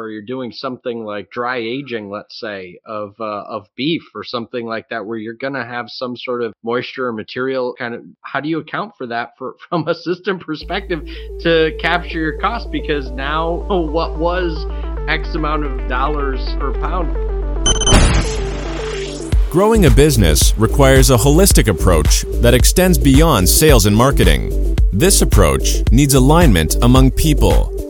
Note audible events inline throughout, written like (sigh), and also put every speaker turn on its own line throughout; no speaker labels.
where you're doing something like dry aging, let's say, of uh, of beef or something like that, where you're going to have some sort of moisture or material kind of. How do you account for that for (laughs) from a system perspective to capture your cost? Because now (laughs) what was X amount of dollars per pound.
Growing a business requires a holistic approach that extends beyond sales and marketing. This approach needs alignment among people,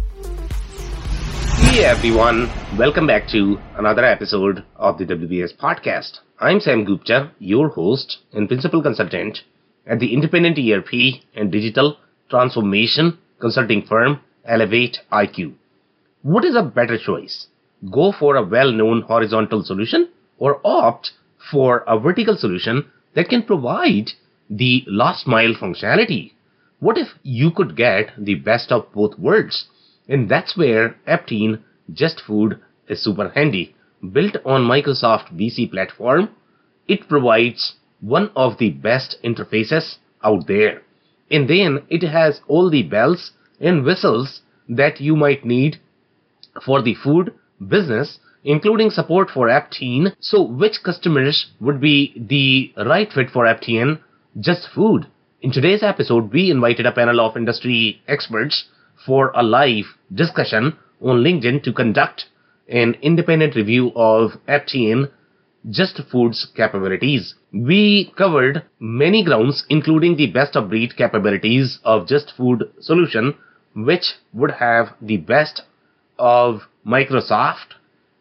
Hey everyone, welcome back to another episode of the WBS podcast. I'm Sam Gupta, your host and principal consultant at the independent ERP and digital transformation consulting firm Elevate IQ. What is a better choice? Go for a well known horizontal solution or opt for a vertical solution that can provide the last mile functionality what if you could get the best of both worlds? And that's where Aptean Just Food is super handy. Built on Microsoft BC platform, it provides one of the best interfaces out there. And then it has all the bells and whistles that you might need for the food business, including support for Aptean. So which customers would be the right fit for Aptean Just Food? In today's episode, we invited a panel of industry experts for a live discussion on LinkedIn to conduct an independent review of Aptean Just Food's capabilities. We covered many grounds, including the best of breed capabilities of Just Food solution, which would have the best of Microsoft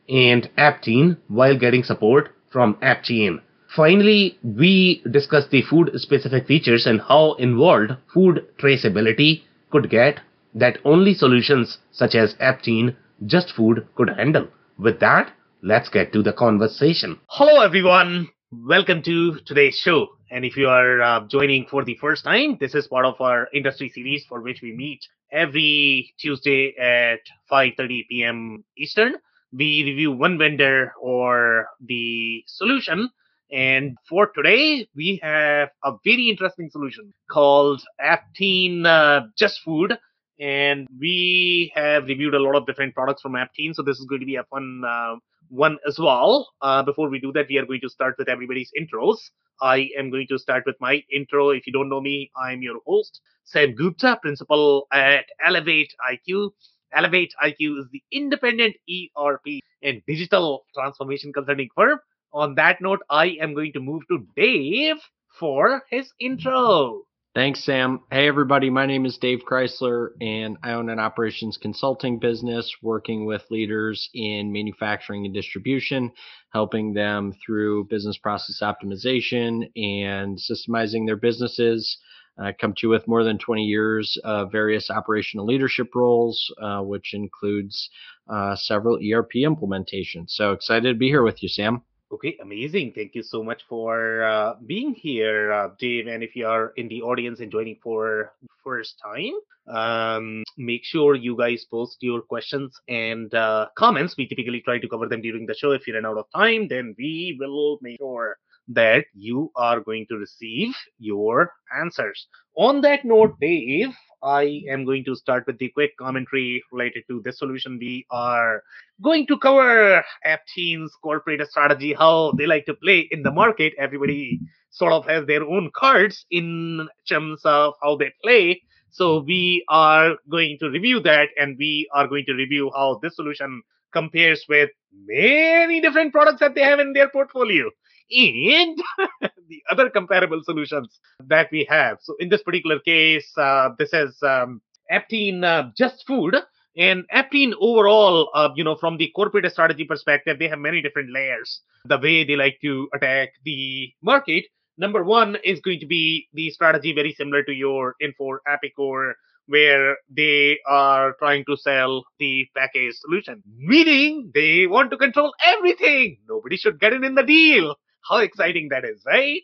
and Aptean while getting support from Aptean. Finally, we discussed the food specific features and how involved food traceability could get that only solutions such as Aptean Just Food could handle. With that, let's get to the conversation. Hello, everyone. Welcome to today's show. And if you are uh, joining for the first time, this is part of our industry series for which we meet every Tuesday at 5:30 p.m. Eastern. We review one vendor or the solution and for today, we have a very interesting solution called Aptean uh, Just Food. And we have reviewed a lot of different products from Aptean. So this is going to be a fun uh, one as well. Uh, before we do that, we are going to start with everybody's intros. I am going to start with my intro. If you don't know me, I'm your host, Sam Gupta, principal at Elevate IQ. Elevate IQ is the independent ERP and digital transformation consulting firm on that note, I am going to move to Dave for his intro.
Thanks, Sam. Hey, everybody. My name is Dave Chrysler, and I own an operations consulting business working with leaders in manufacturing and distribution, helping them through business process optimization and systemizing their businesses. I come to you with more than 20 years of various operational leadership roles, uh, which includes uh, several ERP implementations. So excited to be here with you, Sam.
Okay, amazing. Thank you so much for uh, being here, uh, Dave. And if you are in the audience and joining for first time, um, make sure you guys post your questions and uh, comments. We typically try to cover them during the show. If you run out of time, then we will make sure that you are going to receive your answers. On that note, Dave, I am going to start with the quick commentary related to this solution. We are going to cover Aptean's corporate strategy, how they like to play in the market. Everybody sort of has their own cards in terms of how they play. So we are going to review that and we are going to review how this solution compares with many different products that they have in their portfolio and (laughs) the other comparable solutions that we have. So in this particular case, uh, this is um, Aptean uh, Just Food. And Aptean overall, uh, you know, from the corporate strategy perspective, they have many different layers. The way they like to attack the market. Number one is going to be the strategy very similar to your Infor Epicor where they are trying to sell the package solution, meaning they want to control everything. Nobody should get in in the deal. How exciting that is, right?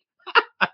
(laughs)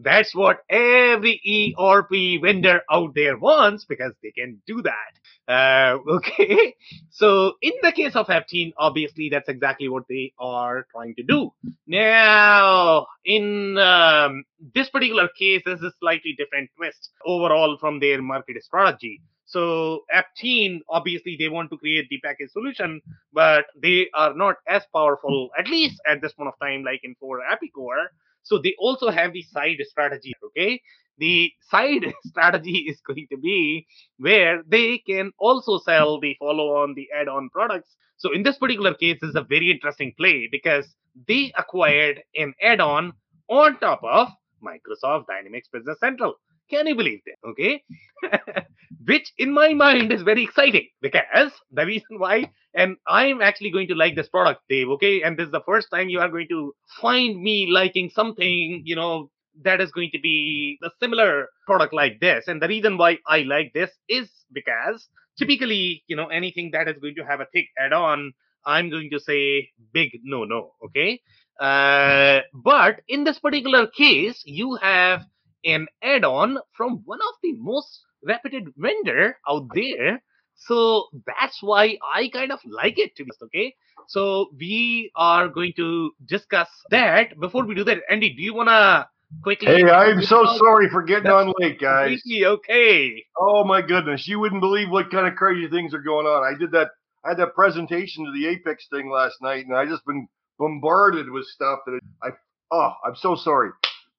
That's what every ERP vendor out there wants because they can do that. Uh, (laughs) okay. So in the case of Aptean, obviously that's exactly what they are trying to do. Now, in um, this particular case, there's a slightly different twist overall from their market strategy. So Aptean, obviously, they want to create the package solution, but they are not as powerful, at least at this point of time, like Infor Epicor. So they also have the side strategy. Okay, the side (laughs) strategy is going to be where they can also sell the follow-on, the add-on products. So in this particular case, this is a very interesting play because they acquired an add-on on top of Microsoft Dynamics Business Central. Can you believe that? Okay. (laughs) Which in my mind is very exciting because the reason why, and I'm actually going to like this product, Dave. Okay. And this is the first time you are going to find me liking something, you know, that is going to be a similar product like this. And the reason why I like this is because typically, you know, anything that is going to have a thick add on, I'm going to say big no no. Okay. Uh, but in this particular case, you have an add-on from one of the most reputed vendor out there. So that's why I kind of like it to be okay. So we are going to discuss that. Before we do that, Andy, do you wanna quickly?
Hey, I'm so sorry for getting on late, guys.
Okay.
Oh my goodness, you wouldn't believe what kind of crazy things are going on. I did that. I had that presentation to the Apex thing last night, and I just been bombarded with stuff that I. Oh, I'm so sorry.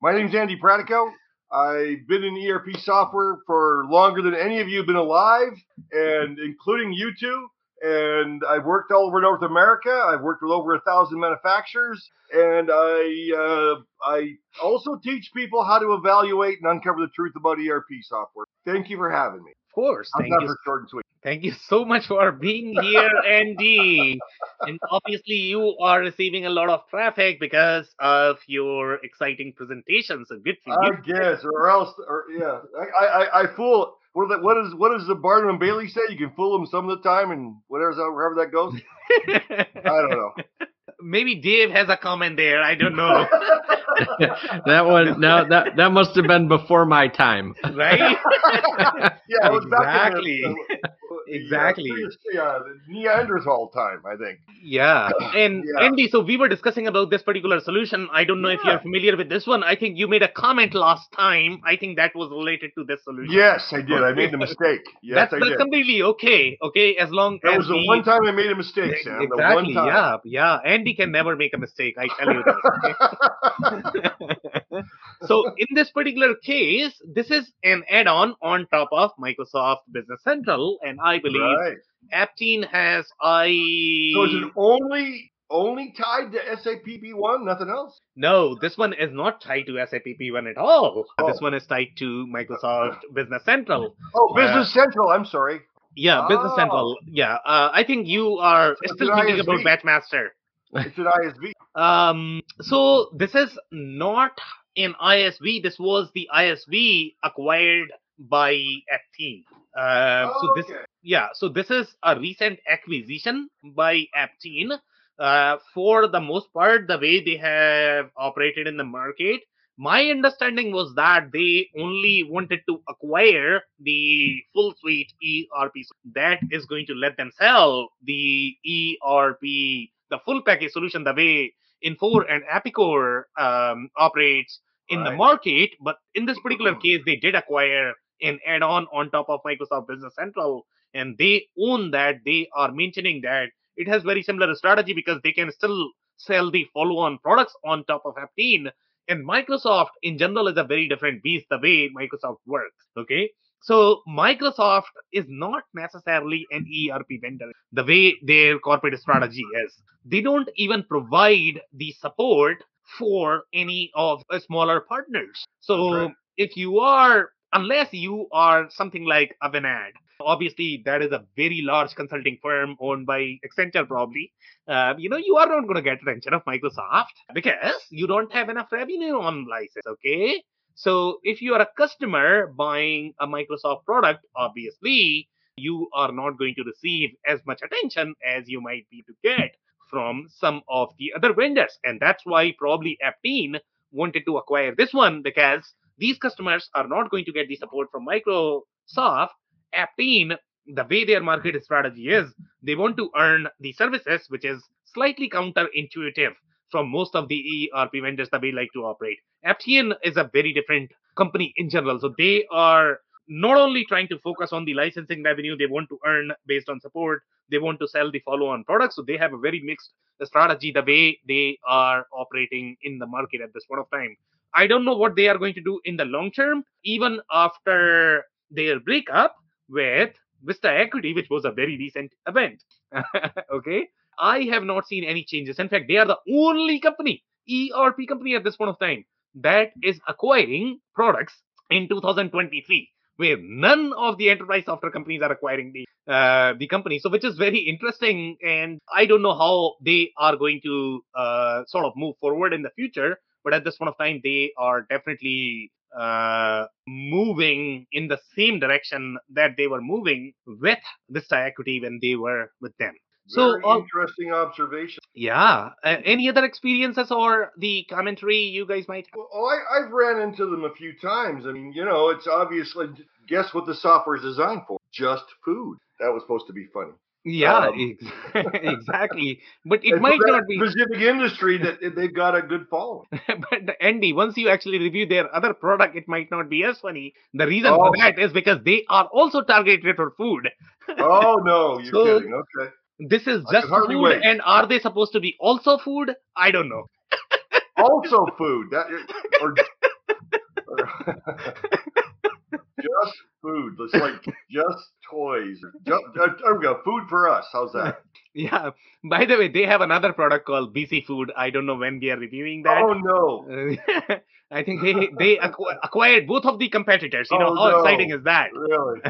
My name's Andy Pratico. I've been in ERP software for longer than any of you have been alive, and including you two. And I've worked all over North America. I've worked with over a thousand manufacturers, and I uh, I also teach people how to evaluate and uncover the truth about ERP software. Thank you for having me.
Of course.
I'm
Thank you
for short and sweet.
Thank you so much for being here, Andy. and obviously, you are receiving a lot of traffic because of your exciting presentations. So good for you.
I guess, or else, or yeah, I, I, I fool. What, that, what is what does the Barnum and Bailey say? You can fool them some of the time, and whatever, wherever that goes. (laughs) I don't know.
Maybe Dave has a comment there. I don't know. (laughs) (laughs)
that one, no, that that must have been before my time.
right? (laughs)
Yeah, it was back in
Exactly.
the, the, the,
Exactly.
Previous- yeah, the Neanderthal time, I think.
Yeah. And
Yeah.
Andy, so we were discussing about this particular solution. I don't know if you're familiar with this one. I think you made a comment last time. I think that was related to this solution.
Yes, I did. I made the (laughs) mistake. Yes,
that's
I
that's
did.
completely okay. Okay, as long as.
That
as
was the
we-
one time I made a mistake, Sam. The one
Exactly.
time.
Yeah, yeah. Andy can never make a mistake. I tell you this. (laughs) so in this particular case, this is an add-on on top of Microsoft Business Central, and I believe
right.
Aptean has I.
So is it only only tied to SAP B1, nothing else?
No, this one is not tied to SAP B1 at all. This
Oh.
one is tied to Microsoft Business Central.
Oh, Business Central. I'm sorry.
Yeah, Business
Oh.
Central. Yeah, uh, I think you are still thinking about. Batchmaster.
It's an ISV.
Um, so this is not an ISV. This was the ISV acquired by Aptean. Uh, so
Oh,
this,
okay.
yeah, so this is a recent acquisition by Aptean. Uh, for the most part, the way they have operated in the market, my understanding was that they only wanted to acquire the full suite ERP that is going to let them sell the ERP, the full package solution, the way Infor and Epicor um, operates in the market. But in this particular case, they did acquire an add-on on top of Microsoft Business Central, and they own that. They are maintaining that. It has very similar strategy because they can still sell the follow-on products on top of Aptean. And Microsoft in general is a very different beast the way Microsoft works. Okay. So Microsoft is not necessarily an ERP vendor the way their corporate strategy is. They don't even provide the support for any of the smaller partners. So
Right.
if you are, unless you are something like Avanade, obviously that is a very large consulting firm owned by Accenture probably. Uh, you know, you are not going to get attention of Microsoft because you don't have enough revenue on license. Okay. So if you are a customer buying a Microsoft product, obviously you are not going to receive as much attention as you might be to get from some of the other vendors. And that's why probably Aptean wanted to acquire this one because these customers are not going to get the support from Microsoft. Aptean, the way their market strategy is, they want to earn the services, which is slightly counterintuitive from most of the ERP vendors that we like to operate. Aptean is a very different company in general. So they are not only trying to focus on the licensing revenue they want to earn based on support, they want to sell the follow on products. So they have a very mixed strategy the way they are operating in the market at this point of time. I don't know what they are going to do in the long term, even after their breakup with Vista Equity, which was a very recent event. (laughs) okay. I have not seen any changes. In fact, they are the only company, ERP company at this point of time, that is acquiring products in 2023 where none of the enterprise software companies are acquiring the uh, the company. So, which is very interesting, and I don't know how they are going to uh, sort of move forward in the future. But at this point of time, they are definitely uh, moving in the same direction that they were moving with Vista Equity when they were with them.
So Very interesting observation.
Yeah. Uh, any other experiences or the commentary you guys might have?
Well, I, I've ran into them a few times. I mean, you know, it's obviously guess what the software is designed for? Just food. That was supposed to be funny.
Yeah, um, (laughs) exactly. But it might not be
specific industry that they've got a good following. (laughs)
but Andy, once you actually review their other product, it might not be as funny. The reason oh. for that is because they are also targeted for food.
oh no, (laughs) you're so, kidding. Okay.
This is just food, wait. and are they supposed to be also food? I don't know. (laughs)
also food, that, or, or (laughs) just food. It's like just toys. Just, uh, there we go. Food for us. How's that? (laughs)
Yeah. By the way, they have another product called BC Food. I don't know when we are reviewing that.
Oh no.
I think they they acqu- acquired both of the competitors. You know oh, how no. exciting is that?
Really?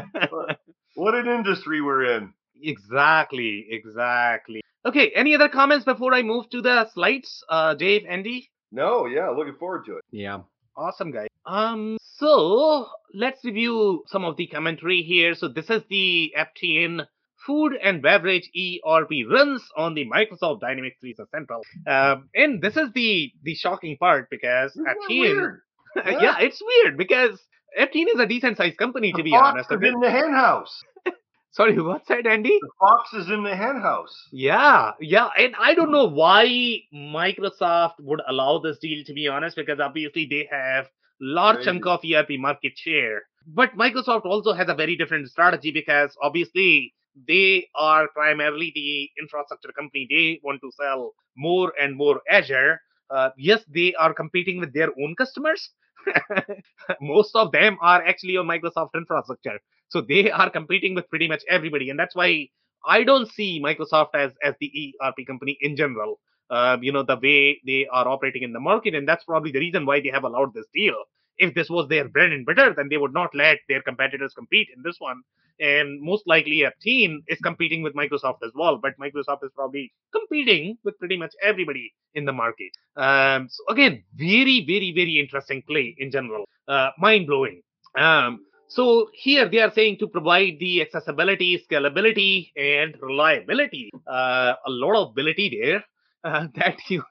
what an industry we're in.
Exactly, exactly. Okay, any other comments before I move to the slides, uh, Dave, Andy?
No, yeah, looking forward to it.
Yeah.
Awesome, guys. Um, so let's review some of the commentary here. So this is the Aptean food and beverage ERP runs on the Microsoft Dynamics 365 Central. Um, and this is the the shocking part because Aptean, (laughs) yeah. yeah, it's weird because Aptean is a decent sized company to be honest.
in the hen house. (laughs)
Sorry, what's that, Andy?
The fox is in the henhouse.
Yeah, yeah, and I don't know why Microsoft would allow this deal. To be honest, because obviously they have large Crazy. chunk of ERP market share, but Microsoft also has a very different strategy because obviously they are primarily the infrastructure company. They want to sell more and more Azure. Uh, yes, they are competing with their own customers. (laughs) Most of them are actually on Microsoft infrastructure. So they are competing with pretty much everybody, and that's why I don't see Microsoft as as the ERP company in general. Uh, you know the way they are operating in the market, and that's probably the reason why they have allowed this deal. If this was their bread and butter, then they would not let their competitors compete in this one. And most likely, Aptean is competing with Microsoft as well, but Microsoft is probably competing with pretty much everybody in the market. Um, so again, very, very, very interesting play in general. Uh, mind blowing. Um, so here they are saying to provide the accessibility, scalability, and reliability. Uh, a lot of ability there (laughs) uh, that you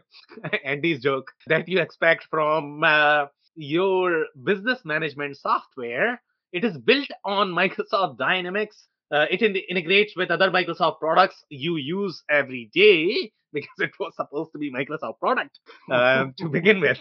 (laughs) Andy's joke that you expect from uh, your business management software. It is built on (laughs) Microsoft Dynamics. Uh, it in- integrates with other Microsoft products you use every day because it was supposed to be Microsoft product um, to begin with.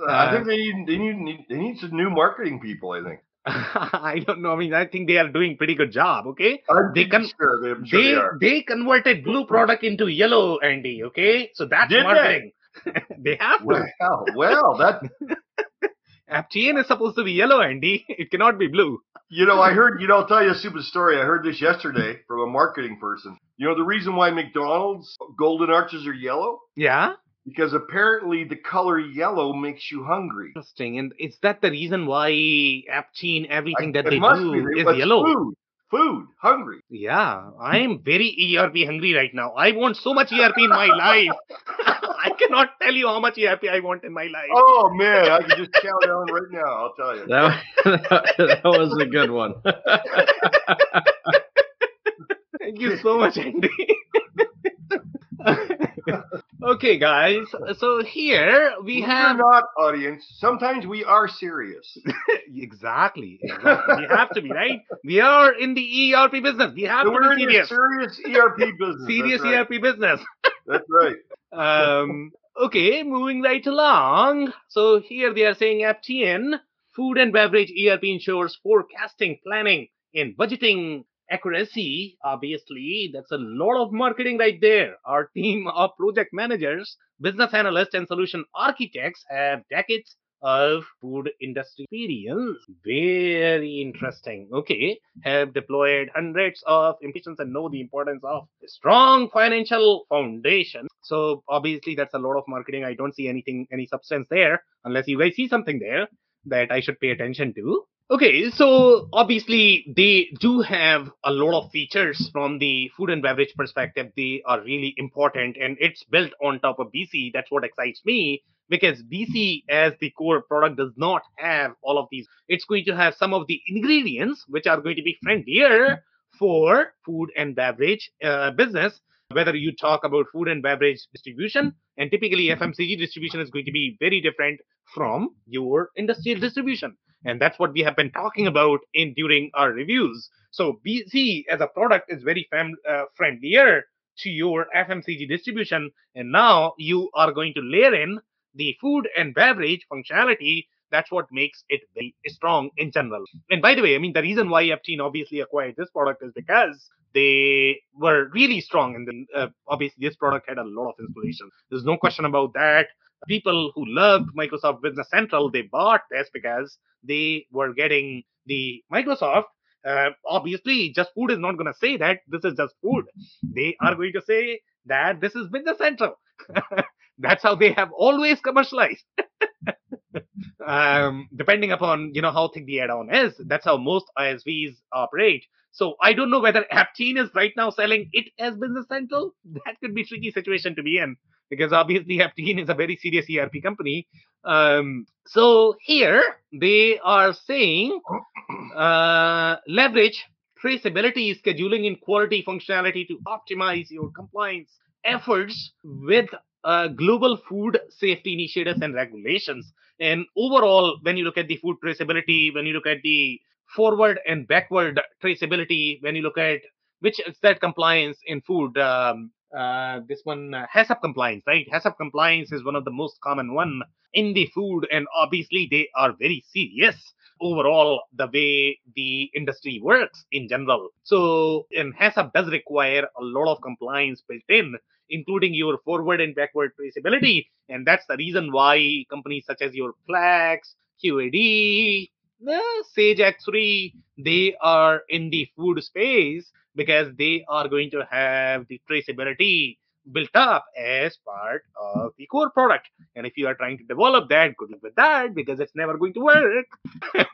Uh, I think they need they need they need some new marketing people. I think. (laughs)
I don't know. I mean, I think they are doing pretty good job. Okay,
I'm they con- sure, they, sure
they,
they,
they converted blue product into yellow, Andy. Okay, so that's Did marketing. They? (laughs) they have to.
Well, well, that (laughs)
Aptean is supposed to be yellow, Andy. It cannot be blue.
You know, I heard. You know, I'll tell you a stupid story. I heard this yesterday from a marketing person. You know, the reason why McDonald's golden arches are yellow?
Yeah
because apparently the color yellow makes you hungry.
Interesting. And is that the reason why Aptean, everything I, that they do be. is yellow?
Food. Food. Hungry.
Yeah. I am very ERP hungry right now. I want so much ERP in my life. (laughs) I cannot tell you how much ERP I want in my life.
Oh, man. I can just count down right now. I'll tell you.
That, (laughs) that was a good one. (laughs)
Thank you so much, Andy. Okay, guys. So here we
We're
have
not audience. Sometimes we are serious. (laughs)
exactly, exactly. we have to be right. We are in the ERP business. We have
So
to
we're
be
in
serious.
the serious ERP (laughs) business.
Serious
right.
ERP business.
That's right. (laughs)
Um, okay, moving right along. So here they are saying Aptean, food and beverage ERP ensures forecasting, planning, and budgeting accuracy. Obviously, that's a lot of marketing right there. Our team (laughs) of project managers, business analysts, and solution architects have decades of food industry experience. Very interesting. Okay, have deployed hundreds of implementations and know the importance of a strong financial foundation. So obviously that's a lot of marketing. I don't see anything, any substance there, unless you guys see something there that I should pay attention to. Okay, so obviously they do have a lot of features from the food and beverage perspective. They are really important and it's built on top of BC. That's what excites me because BC as the core product does not have all of these. It's going to have some of the ingredients which are going to be friendlier for food and beverage uh, business. Whether you talk about food and beverage distribution, and typically FMCG distribution is going to be very different from your industrial distribution and that's what we have been talking about in during our reviews. So bc as a product is very fam- uh, friendlier to your fmcg distribution. And now you are going to layer in the food and beverage functionality. That's what makes it very strong in general. And by the way i mean the reason why Aptean obviously acquired this product is because they were really strong and then uh, obviously this product had a lot of installations there's no question about that people who loved Microsoft Business Central, they bought this because they were getting the Microsoft. Uh, obviously, just food is not going to say that this is just food. They are going to say that this is Business Central. (laughs) That's how they have always commercialized. (laughs) um, depending upon you know how thick the add-on is, that's how most ISVs operate. So I don't know whether Aptean is right now selling it as Business Central. That could be tricky situation to be in because obviously (laughs) Aptean is a very serious ERP company. Um, so here they are saying (clears throat) uh, leverage traceability, scheduling, and quality functionality to optimize your compliance efforts with uh, global food safety initiatives and regulations. And overall, when you look at the food traceability, when you look at the forward and backward traceability, when you look at which is that compliance in food, um, uh, this one uh, HACCP compliance, right? HACCP compliance is one of the most common one in the food, and obviously they are very serious overall the way the industry works in general. So, and HACCP does require a lot of compliance built in, including your forward and backward traceability, and that's the reason why companies such as your Plex, QAD, uh, Sage X3, they are in the food space because they are going to have the traceability built up as part of the core product. And if you are trying to develop that, good luck with that because it's never going to work. (laughs)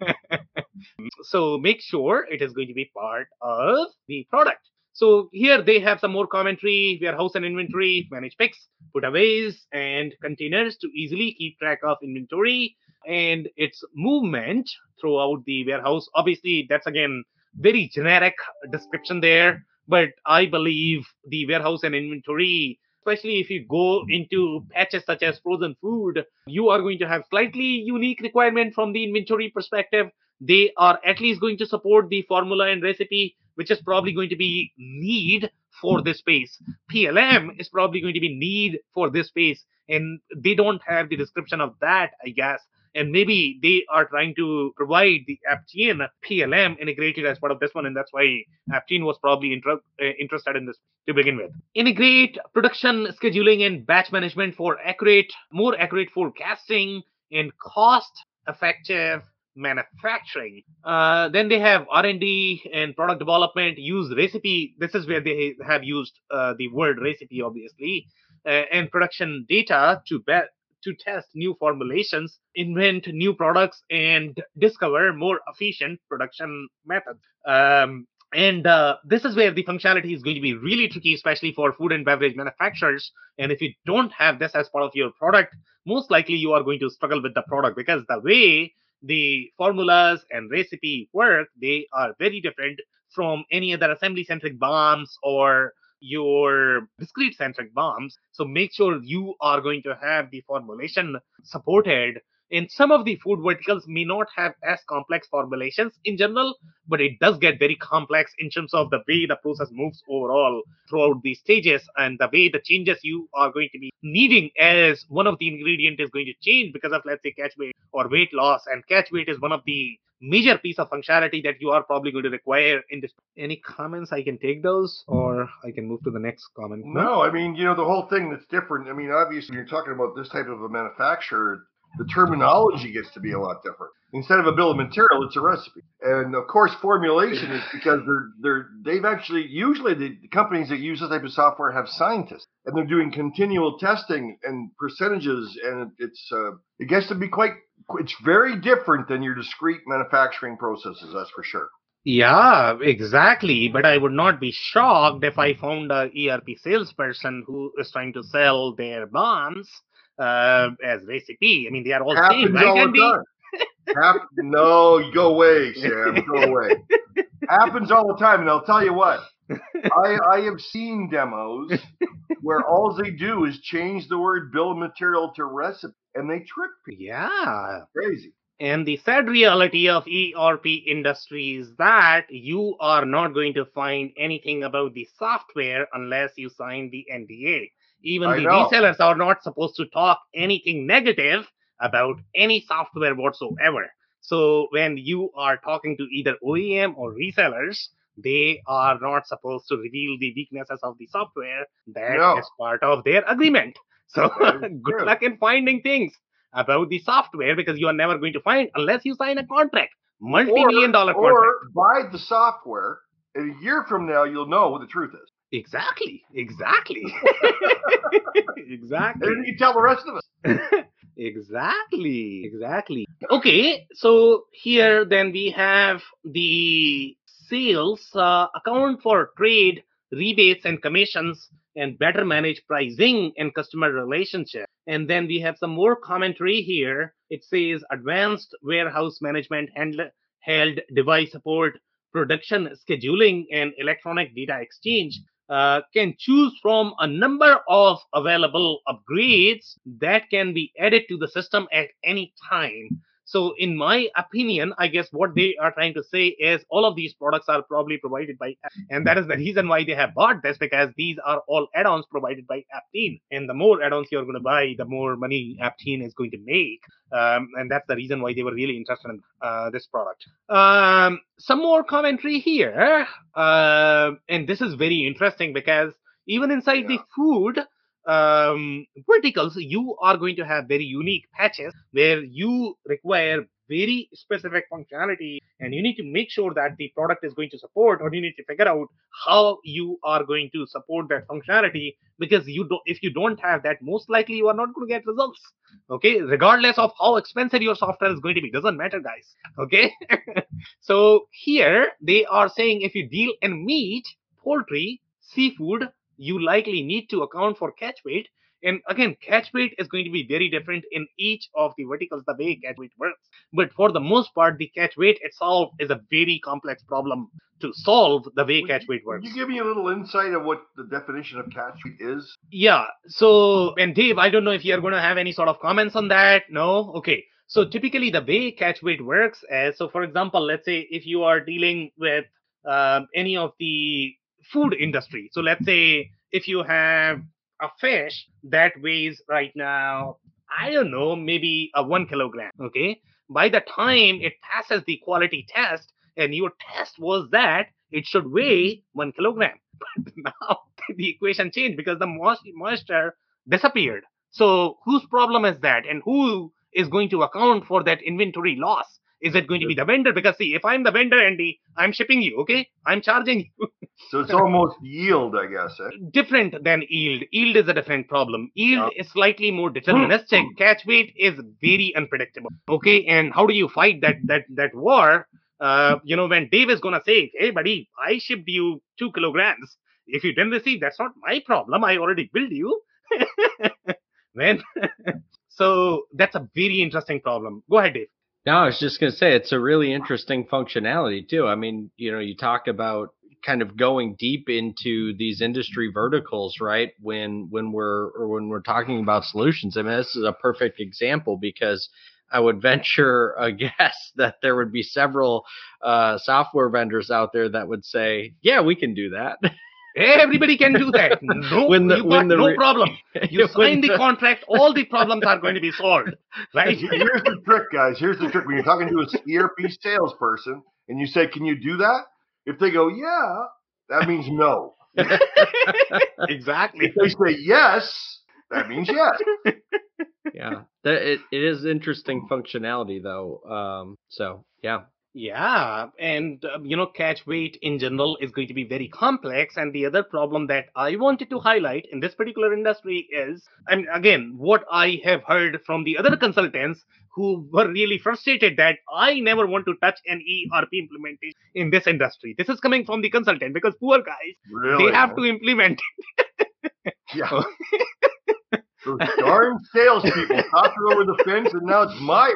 so make sure it is going to be part of the product. So here they have some more commentary, warehouse and inventory, manage picks, putaways, and containers to easily keep track of inventory and its movement throughout the warehouse. Obviously, that's again very generic description there, but I believe the warehouse and inventory, especially if you go into patches such as frozen food, you are going to have slightly unique requirement from the inventory perspective. They are at least going to support the formula and recipe, which is probably going to be need for this space. PLM is probably going to be need for this space, and they don't have the description of that, I guess and maybe they are trying to provide the Aptean PLM integrated as part of this one, and that's why Aptean was probably inter- uh, interested in this to begin with. Integrate production scheduling and batch management for accurate, more accurate forecasting and cost-effective manufacturing. Uh, then they have R&D and product development. Use recipe. This is where they have used uh, the word recipe, obviously, uh, and production data to bet to test new formulations, invent new products, and discover more efficient production methods. Um, and uh, this is where the functionality is going to be really tricky, especially for food and beverage manufacturers. And if you don't have this as part of your product, most likely you are going to struggle with the product because the way the formulas and recipe work, they are very different from any other assembly centric BOMs or your discrete centric BOMs. So make sure you are going to have the formulation supported. In some of the food verticals may not have as complex formulations in general, but it does get very complex in terms of the way the process moves overall throughout these stages and the way the changes you are going to be needing as one of the ingredient is going to change because of let's say catch weight or weight loss and catch weight is one of the major piece of functionality that you are probably going to require in this. Any comments? I can take those, or I can move to the next comment.
No, I mean, you know, the whole thing that's different. I mean, obviously, you're talking about this type of a manufacturer. The terminology gets to be a lot different. Instead of a bill of material, it's a recipe, and of course, formulation is because they're they're they've actually usually the, companies that use this type of software have scientists, and they're doing continual testing and percentages, and it's uh, it gets to be quite it's very different than your discrete manufacturing processes, that's for sure.
Yeah, exactly. But I would not be shocked if I found a ERP salesperson who is trying to sell their BOMs uh, as recipe. I mean, they had all
Happens
same, right,
all the time. No, go away, Sam. Go away. Happens all the time, and I'll tell you what. I I have seen demos where all they do is change the word bill of material to recipe, and they trick people.
Yeah.
Crazy.
And the sad reality of ERP industry is that you are not going to find anything about the software unless you sign the NDA. Even
I
the
know.
resellers are not supposed to talk anything negative about any software whatsoever. So when you are talking to either OEM or resellers, they are not supposed to reveal the weaknesses of the software. That is
No.
part of their agreement. (laughs) So good luck in finding things about the software because you are never going to find unless you sign a contract, multi-million dollar
or,
contract.
or buy the software, and a year from now you'll know what the truth is,
Exactly, exactly, (laughs) exactly.
and then you tell the rest of us. (laughs)
exactly exactly. Okay so here then we have the sales uh, account for trade rebates and commissions and better manage pricing and customer relationship. And then we have some more commentary here. It says advanced warehouse management handle, held device support production scheduling and electronic data exchange uh, can choose from a number of available upgrades that can be added to the system at any time. So, in my opinion, I guess what they are trying to say is all of these products are probably provided by, and that is the reason why they have bought this because these are all add-ons provided by Aptean, and the more add-ons you're going to buy, the more money Aptean is going to make, um, and that's the reason why they were really interested in uh, this product. Um, some more commentary here, uh, and this is very interesting because even inside the food um, verticals, you are going to have very unique patches where you require very specific functionality and you need to make sure that the product is going to support or you need to figure out how you are going to support that functionality because you don't if you don't have that most likely you are not going to get results okay? Regardless of how expensive your software is going to be doesn't matter guys okay? (laughs) So here they are saying if you deal in meat poultry seafood you likely need to account for catch weight and again catch weight is going to be very different in each of the verticals the way catch weight works but for the most part the catch weight itself is a very complex problem to solve the way
Would
catch weight works.
Can you give me a little insight of what the definition of catch weight is?
yeah. So, and Dave, I don't know if you're going to have any sort of comments on that. No? Okay. So typically the way catch weight works is, so for example, let's say if you are dealing with um, any of the food industry. So let's say if you have a fish that weighs right now, I don't know, maybe a one kilogram. Okay. By the time it passes the quality test and your test was that it should weigh one kilogram. (laughs) But now (laughs) the equation changed because the moisture disappeared. So whose problem is that? And who is going to account for that inventory loss? Is it going to be the vendor? Because see, if I'm the vendor, Andy, I'm shipping you, okay? I'm charging you.
So it's almost yield, I guess. Eh?
different than yield. Yield is a different problem. Yield
Yeah.
is slightly more deterministic. (clears throat) Catch weight is very unpredictable. Okay, and how do you fight that that that war? Uh, you know, when Dave is gonna say, "Hey, buddy, I shipped you two kilograms. If you didn't receive, that's not my problem. I already billed you." (laughs) when (laughs) so that's a very interesting problem. Go ahead, Dave.
No, I was just going to say it's a really interesting functionality too. I mean, you know, you talk about kind of going deep into these industry verticals, right? When when we're or when we're talking about solutions, I mean, this is a perfect example because I would (laughs) venture a guess that there would be several uh, software vendors out there that would say, "Yeah, we can do that." (laughs)
Everybody can do that. No, (laughs)
When the-
you
when
got
the
no
re-
problem. (laughs) You sign the
the-
contract, all the problems are going to be solved, (laughs) right?
Here's the trick, guys. Here's the trick. When you're talking to a ERP salesperson and you say, "Can you do that?" If they go, "Yeah," that means no.
exactly.
If they say yes, that means yes.
yeah, that, it it is interesting functionality though. Um, so yeah,
Yeah, and uh, you know, catch weight in general is going to be very complex. And the other problem that I wanted to highlight in this particular industry is, I mean, again, what I have heard from the other consultants who were really frustrated that I never want to touch an ERP implementation in this industry. This is coming from the consultant because poor guys,
Really?
they have to implement. it. (laughs)
Yeah. Those darn salespeople (laughs) it over the fence, and now it's my.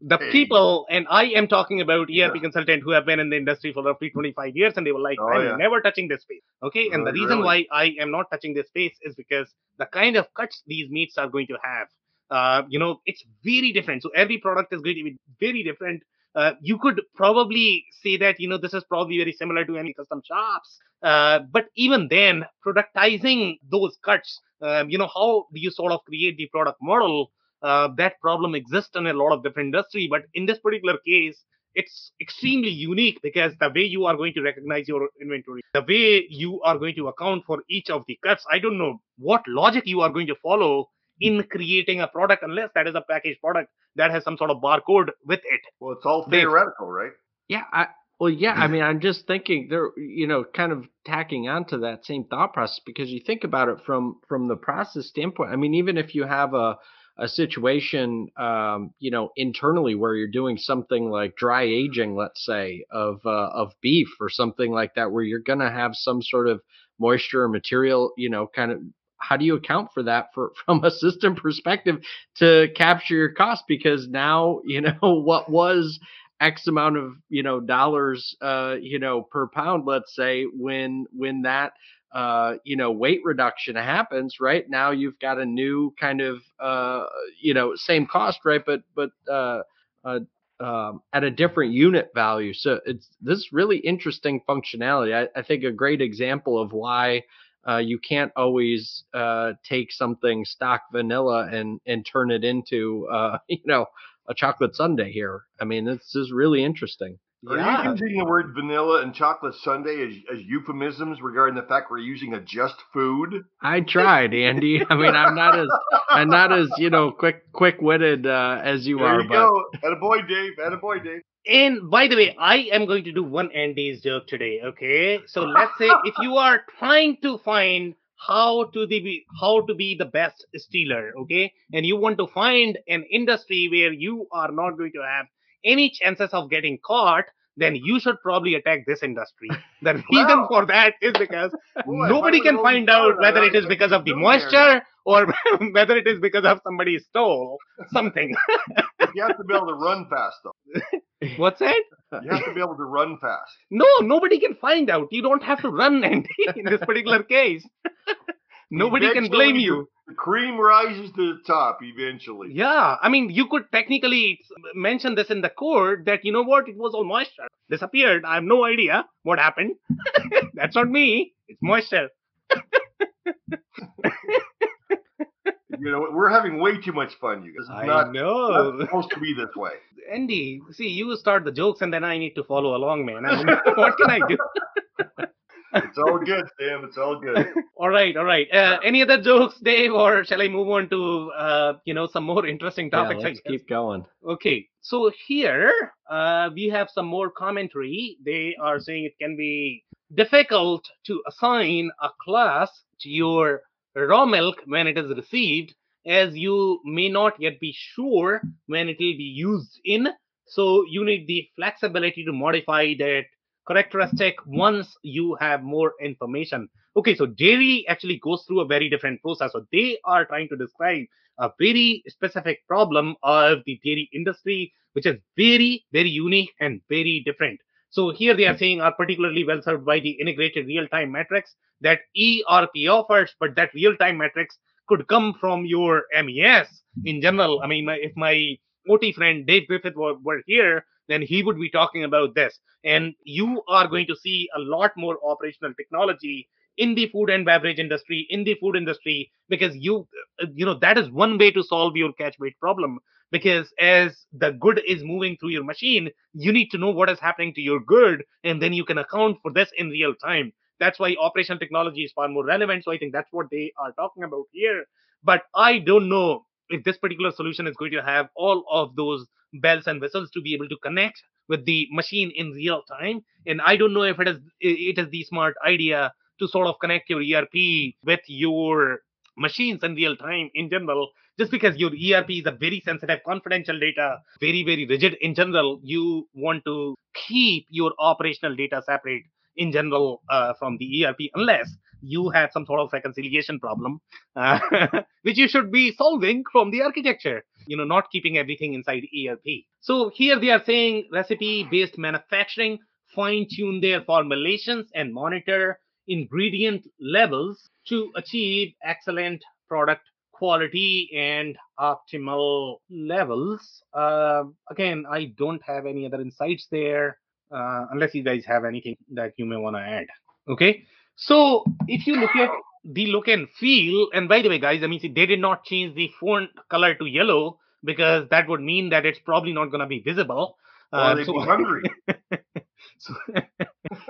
The
Hey.
people, and I am talking about ERP consultant who have been in the industry for roughly 25 years, and they were like,
Oh,
I'm
yeah.
never touching this space. Okay, and the reason
really?
why I am not touching this space is because the kind of cuts these meats are going to have, uh, you know, it's very different. So every product is going to be very different. Uh, you could probably say that you know this is probably very similar to any custom shops, uh, but even then, productizing those cuts, um, you know, how do you sort of create the product model? Uh, that problem exists in a lot of different industry but in this particular case it's extremely unique because the way you are going to recognize your inventory the way you are going to account for each of the cuts i don't know what logic you are going to follow in creating a product unless that is a packaged product that has some sort of barcode with it
Well, it's all
Dave.
theoretical, right?
yeah. I, well, yeah. I (clears throat) mean, I'm just thinking there. You know, kind of tacking onto that same thought process because you think about it from from the process standpoint. I mean, even if you have a a situation, um, you know, internally where you're doing something like dry aging, let's say, of uh, of beef or something like that, where you're going to have some sort of moisture or material, you know, kind of. How do you account for that for (laughs) from a system perspective to capture your cost? Because now you know (laughs) what was X amount of you know dollars, uh, you know, per pound, let's say, when when that uh, you know, weight reduction happens, right? Now you've got a new kind of, uh, you know, same cost, right? But, but, uh, uh, um, at a different unit value. So it's this really interesting functionality. I, I think a great example of why, uh, you can't always, uh, take something stock vanilla and, and turn it into, uh, (laughs) you know, a chocolate sundae here. I mean, this is really interesting.
Are you using the word vanilla and chocolate sundae as, as euphemisms regarding the fact we're using a just food?
I tried, Andy. (laughs) I mean, I'm not as I'm not as you know quick quick witted uh, as you
there
are,
you
but
go. At a boy, Dave. At a boy, Dave.
And by the way, I am going to do one Andy's joke today. Okay, so let's say if you are trying to find how to the be how to be the best stealer, okay, and you want to find an industry where you are not going to have any chances of getting caught, then you should probably attack this industry. (laughs) The reason
Wow.
for that is because (laughs)
Boy,
nobody can find out whether it is because of the moisture or (laughs) whether it is because of somebody stole something.
You have to be able to run fast, though.
What's that?
You have to be able to run fast.
No, nobody can find out. You don't have to run, Andy, in this particular case. Nobody can blame you.
The cream rises to the top eventually.
Yeah, I mean, you could technically mention this in the court that, you know what, it was all moisture. Disappeared. I have no idea what happened. (laughs) That's not me. It's moisture.
You know, we're having way too much fun, you guys. It's
I
not,
know.
not supposed to be this way.
Andy, see, you start the jokes and then I need to follow along, man. I mean, what can I do? (laughs)
It's all good, Sam. It's all good. (laughs)
All right, all right. Uh, any other jokes, Dave, or shall I move on to, uh, you know, some more interesting topics? I
let's keep going.
Okay, so here uh, we have some more commentary. They are saying it can be difficult to assign a class to your raw milk when it is received, as you may not yet be sure when it will be used in. So you need the flexibility to modify that characteristic once you have more information. Okay, so dairy actually goes through a very different process. So they are trying to describe a very specific problem of the dairy industry, which is very, very unique and very different. So here they are saying are particularly well served by the integrated real-time metrics that ERP offers, but that real-time metrics could come from your MES in general. I mean, if my OT friend Dave Griffith were, were here, then he would be talking about this. And you are going to see a lot more operational technology in the food and beverage industry, in the food industry, because you, you know, that is one way to solve your catch weight problem. Because as the good is moving through your machine, you need to know what is happening to your good, and then you can account for this in real time. That's why operational technology is far more relevant. So I think that's what they are talking about here. But I don't know if this particular solution is going to have all of those bells and whistles to be able to connect with the machine in real time. And I don't know if it is it is the smart idea to sort of connect your ERP with your machines in real time in general. Just because your ERP is a very sensitive, confidential data, very, very rigid in general, you want to keep your operational data separate in general uh, from the ERP unless you have some sort of reconciliation problem, uh, (laughs) which you should be solving from the architecture, you know, not keeping everything inside ERP. So here they are saying recipe based manufacturing, fine tune their formulations and monitor ingredient levels to achieve excellent product quality and optimal levels. Uh, again, I don't have any other insights there uh, unless you guys have anything that you may want to add. Okay, so if you look at the look and feel, and by the way, guys, I mean, see, they did not change the font color to yellow because that would mean that it's probably not going to be visible.
Uh, they'd so, be (laughs) hungry.
so,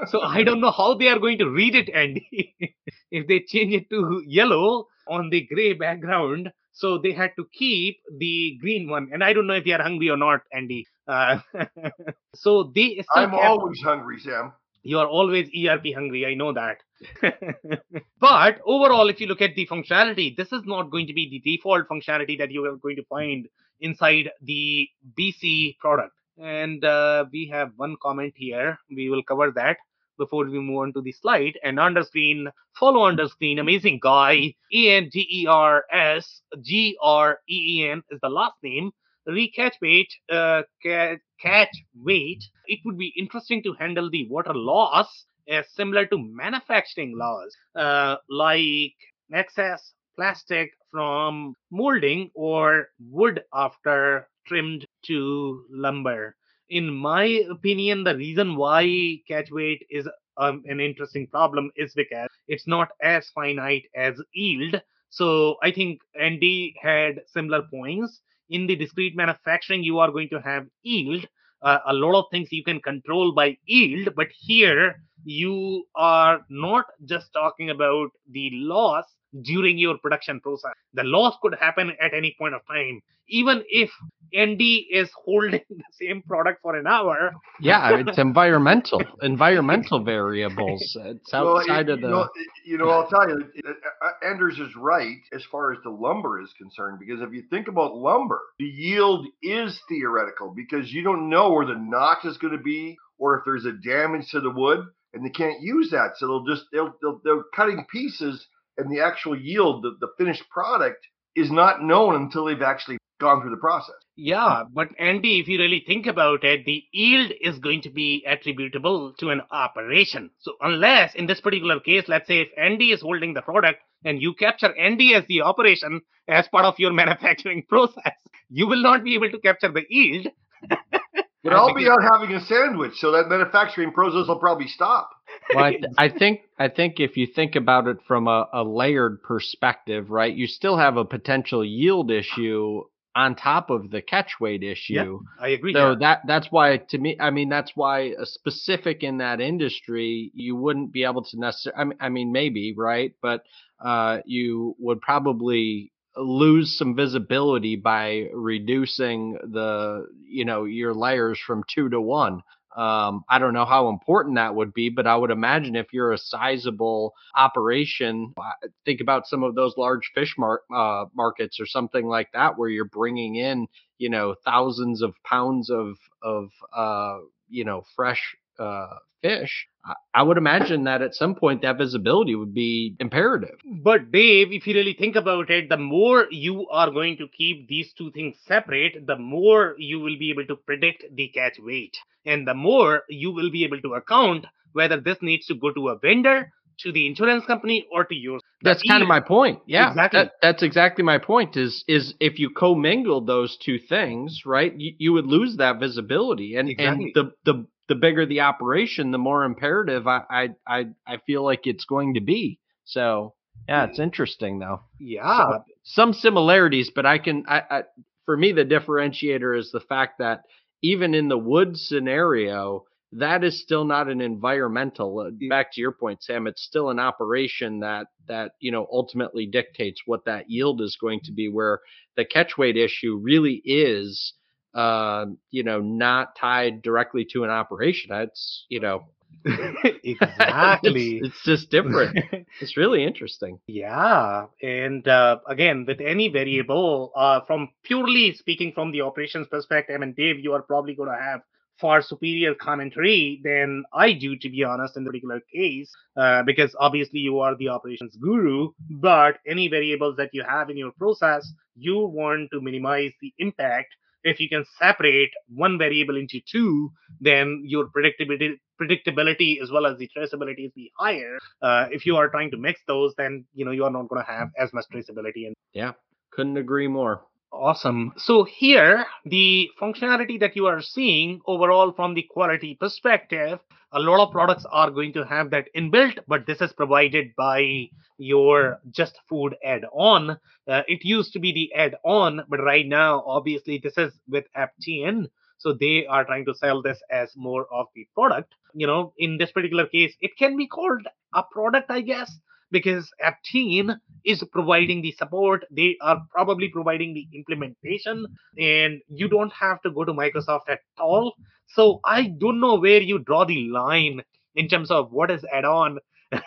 so I don't know how they are going to read it, Andy. (laughs) if they change it to yellow on the gray background, so they had to keep the green one. And I don't know if they are hungry or not, Andy. Uh, (laughs) so they.
I'm always hungry, Sam.
You are always ERP hungry. I know that. (laughs) but overall, if you look at the functionality, this is not going to be the default functionality that you are going to find inside the BC product. And uh, we have one comment here. We will cover that before we move on to the slide. And under screen, follow under screen, amazing guy, E N G E R S G R E E N is the last name. Recatch weight, uh, catch weight. It would be interesting to handle the water loss as similar to manufacturing laws, uh, like excess plastic from molding or wood after trimmed to lumber in my opinion, the reason why catch weight is um, an interesting problem is because it's not as finite as yield. So I think Andy had similar points. In the discrete manufacturing, you are going to have yield. Uh, a lot of things you can control by yield, but here you are not just talking about the loss during your production process. The loss could happen at any point of time, even if Andy is holding (laughs) the same product for an hour.
Yeah, (laughs) it's environmental, environmental variables. Uh, it's outside well, of the.
Know, you know, I'll tell you, uh, uh, Anders is right as far as the lumber is concerned, because if you think about lumber, the yield is theoretical because you don't know where the notch is going to be or if there's a damage to the wood, and they can't use that, so they'll just they'll they'll, they're cutting pieces and the actual yield, the, the finished product, is not known until they've actually gone through the process.
Yeah, but Andy, if you really think about it, the yield is going to be attributable to an operation. So unless in this particular case, let's say if Andy is holding the product and you capture Andy as the operation as part of your (laughs) manufacturing process, you will not be able to capture the yield. (laughs)
but I'll be out having a sandwich, so that manufacturing process will probably stop
well, I, I, think I think if you think about it from a, a layered perspective, right, you still have a potential yield issue on top of the catch weight issue.
Yeah, I agree.
So yeah. that that's why to me, I mean, that's why a specific in that industry, you wouldn't be able to necessarily. I mean, I mean, maybe right, but uh, you would probably lose some visibility by reducing the you know your layers from two to one. Um, I don't know how important that would be, but I would imagine if you're a sizable operation, uh, think about some of those large fish mar- uh, markets or something like that, where you're bringing in, you know, thousands of pounds of of uh, you know fresh uh, fish, I, would imagine that at some point that visibility would be imperative.
But Dave, if you really think about it, the more you are going to keep these two things separate, the more you will be able to predict the catch weight. And the more you will be able to account whether this needs to go to a vendor, to the insurance company, or to yours.
That's kind of my point. Yeah,
Exactly.
that- that's exactly my point. Is is if you commingle those two things, right? You, you would lose that visibility, and
Exactly.
and the the the bigger the operation, the more imperative I I I, I feel like it's going to be. So yeah, it's interesting though.
Yeah.
Some similarities, but I can I, I for me the differentiator is the fact that even in the wood scenario, that is still not an environmental. uh, Back to your point, Sam, it's still an operation that that you know ultimately dictates what that yield is going to be. Where the catch weight issue really is, uh, you know, not tied directly to an operation. It's you know, (laughs) (laughs)
exactly.
it's, it's just different. (laughs) it's really interesting.
Yeah, and uh, again, with any variable, uh, from purely speaking from the operations perspective, and Dave, you are probably going to have far superior commentary than I do, to be honest, in the particular case, uh, because obviously you are the operations guru. But any variables that you have in your process, you want to minimize the impact. If you can separate one variable into two, then your predictability, predictability as well as the traceability is be higher uh, if you are trying to mix those, then you know you are not going to have as much traceability. And
Yeah, couldn't agree more.
Awesome. So here, the functionality that you are seeing overall from the quality perspective, a lot of products are going to have that inbuilt, but this is provided by your just food add-on. Uh, it used to be the add-on, but right now, obviously, this is with Aptean. So they are trying to sell this as more of the product. You know, in this particular case, it can be called a product, I guess, because a team is providing the support. They are probably providing the implementation, and you don't have to go to Microsoft at all. So I don't know where you draw the line in terms of what is add-on (laughs)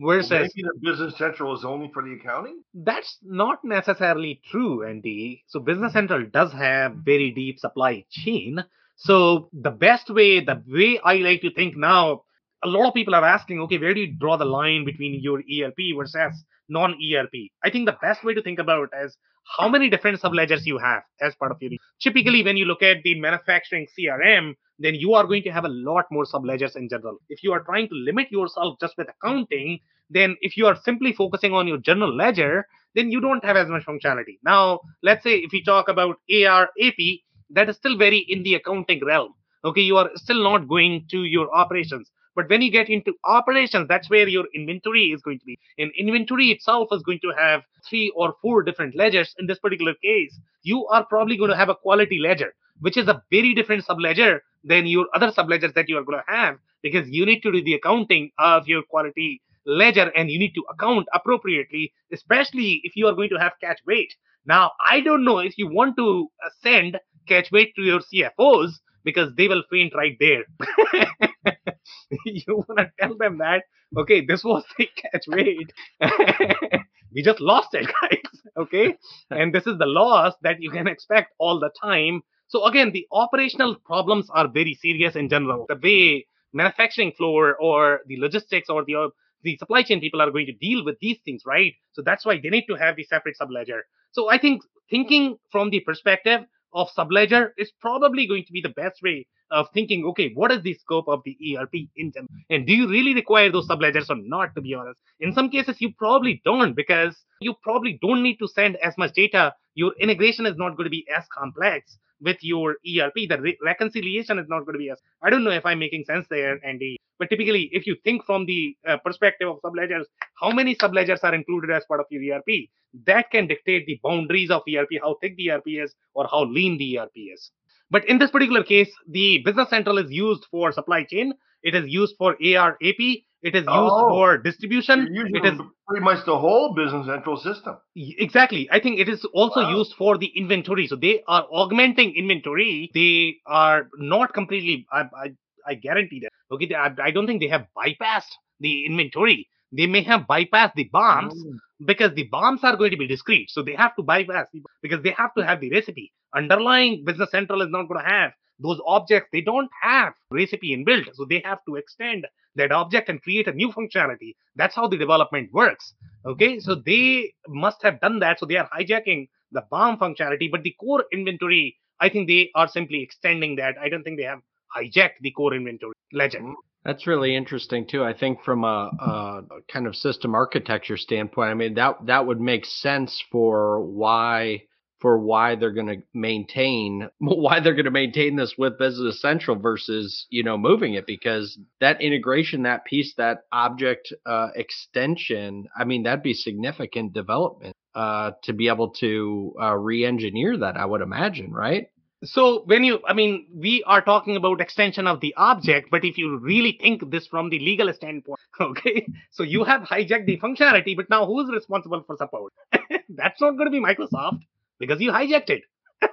versus
Maybe the Business Central is only for the accounting.
that's not necessarily true, Andy. So Business Central does have very deep supply chain. So the best way, the way I like to think now, a lot of people are asking, okay, where do you draw the line between your ERP versus non-ERP? I think the best way to think about it is how many different subledgers you have as part of your. Typically, when you look at the manufacturing CRM, then you are going to have a lot more subledgers in general. If you are trying to limit yourself just with accounting, then if you are simply focusing on your general ledger, then you don't have as much functionality. Now, let's say if we talk about AR, AP, that is still very in the accounting realm. Okay, you are still not going to your operations. But when you get into operations, that's where your inventory is going to be. And inventory itself is going to have three or four different ledgers. In this particular case, you are probably going to have a quality ledger, which is a very different subledger than your other subledgers that you are going to have because you need to do the accounting of your quality ledger and you need to account appropriately, especially if you are going to have catch weight. Now, I don't know if you want to uh, send catch weight to your CFOs because they will faint right there. (laughs) you want to tell them that, okay, this was the (laughs) catch weight. (laughs) we just lost it, guys. Okay. and this is the loss that you can expect all the time. So, again, the operational problems are very serious in general. The way manufacturing floor or the logistics or the the supply chain people are going to deal with these things, right? So that's why they need to have the separate subledger. So I think thinking from the perspective of subledger is probably going to be the best way of thinking, okay, what is the scope of the ERP in general? And do you really require those subledgers or not, to be honest? In some cases, you probably don't because you probably don't need to send as much data. Your integration is not going to be as complex with your ERP. The re- reconciliation is not going to be as. I don't know if I'm making sense there, Andy. But typically, if you think from the uh, perspective of subledgers, how many subledgers are included as part of your ERP? That can dictate the boundaries of ERP, how thick the ERP is, or how lean the ERP is. But in this particular case, the Business Central is used for supply chain. It is used for AR AP. It is used
Oh.
for distribution. It is
pretty much the whole Business Central system.
Exactly. I think it is also
Wow.
used for the inventory. So they are augmenting inventory. They are not completely. I I, I guarantee that. Okay. They, I, I don't think they have bypassed the inventory. They may have bypassed the BOMs mm. because the BOMs are going to be discrete. So they have to bypass because they have to mm. have the recipe. Underlying Business Central is not going to have those objects they don't have recipe inbuilt so they have to extend that object and create a new functionality. That's how the development works okay? So they must have done that so they are hijacking the BOM functionality but the core inventory i think they are simply extending that. I don't think they have hijacked the core inventory. Legend.
Mm, that's really interesting too. I think from a, a kind of system architecture standpoint, I mean that that would make sense for why for why they're going to maintain (laughs) why they're going to maintain this with Business Central versus you know moving it because that integration, that piece, that object uh, extension, I mean that'd be significant development uh, to be able to uh, re-engineer that. I would imagine, right?
so when you i mean we are talking about extension of the object but if you really think this from the legal standpoint (laughs) okay so you have hijacked the functionality but now who's responsible for support (laughs) that's not going to be microsoft because you hijacked it (laughs)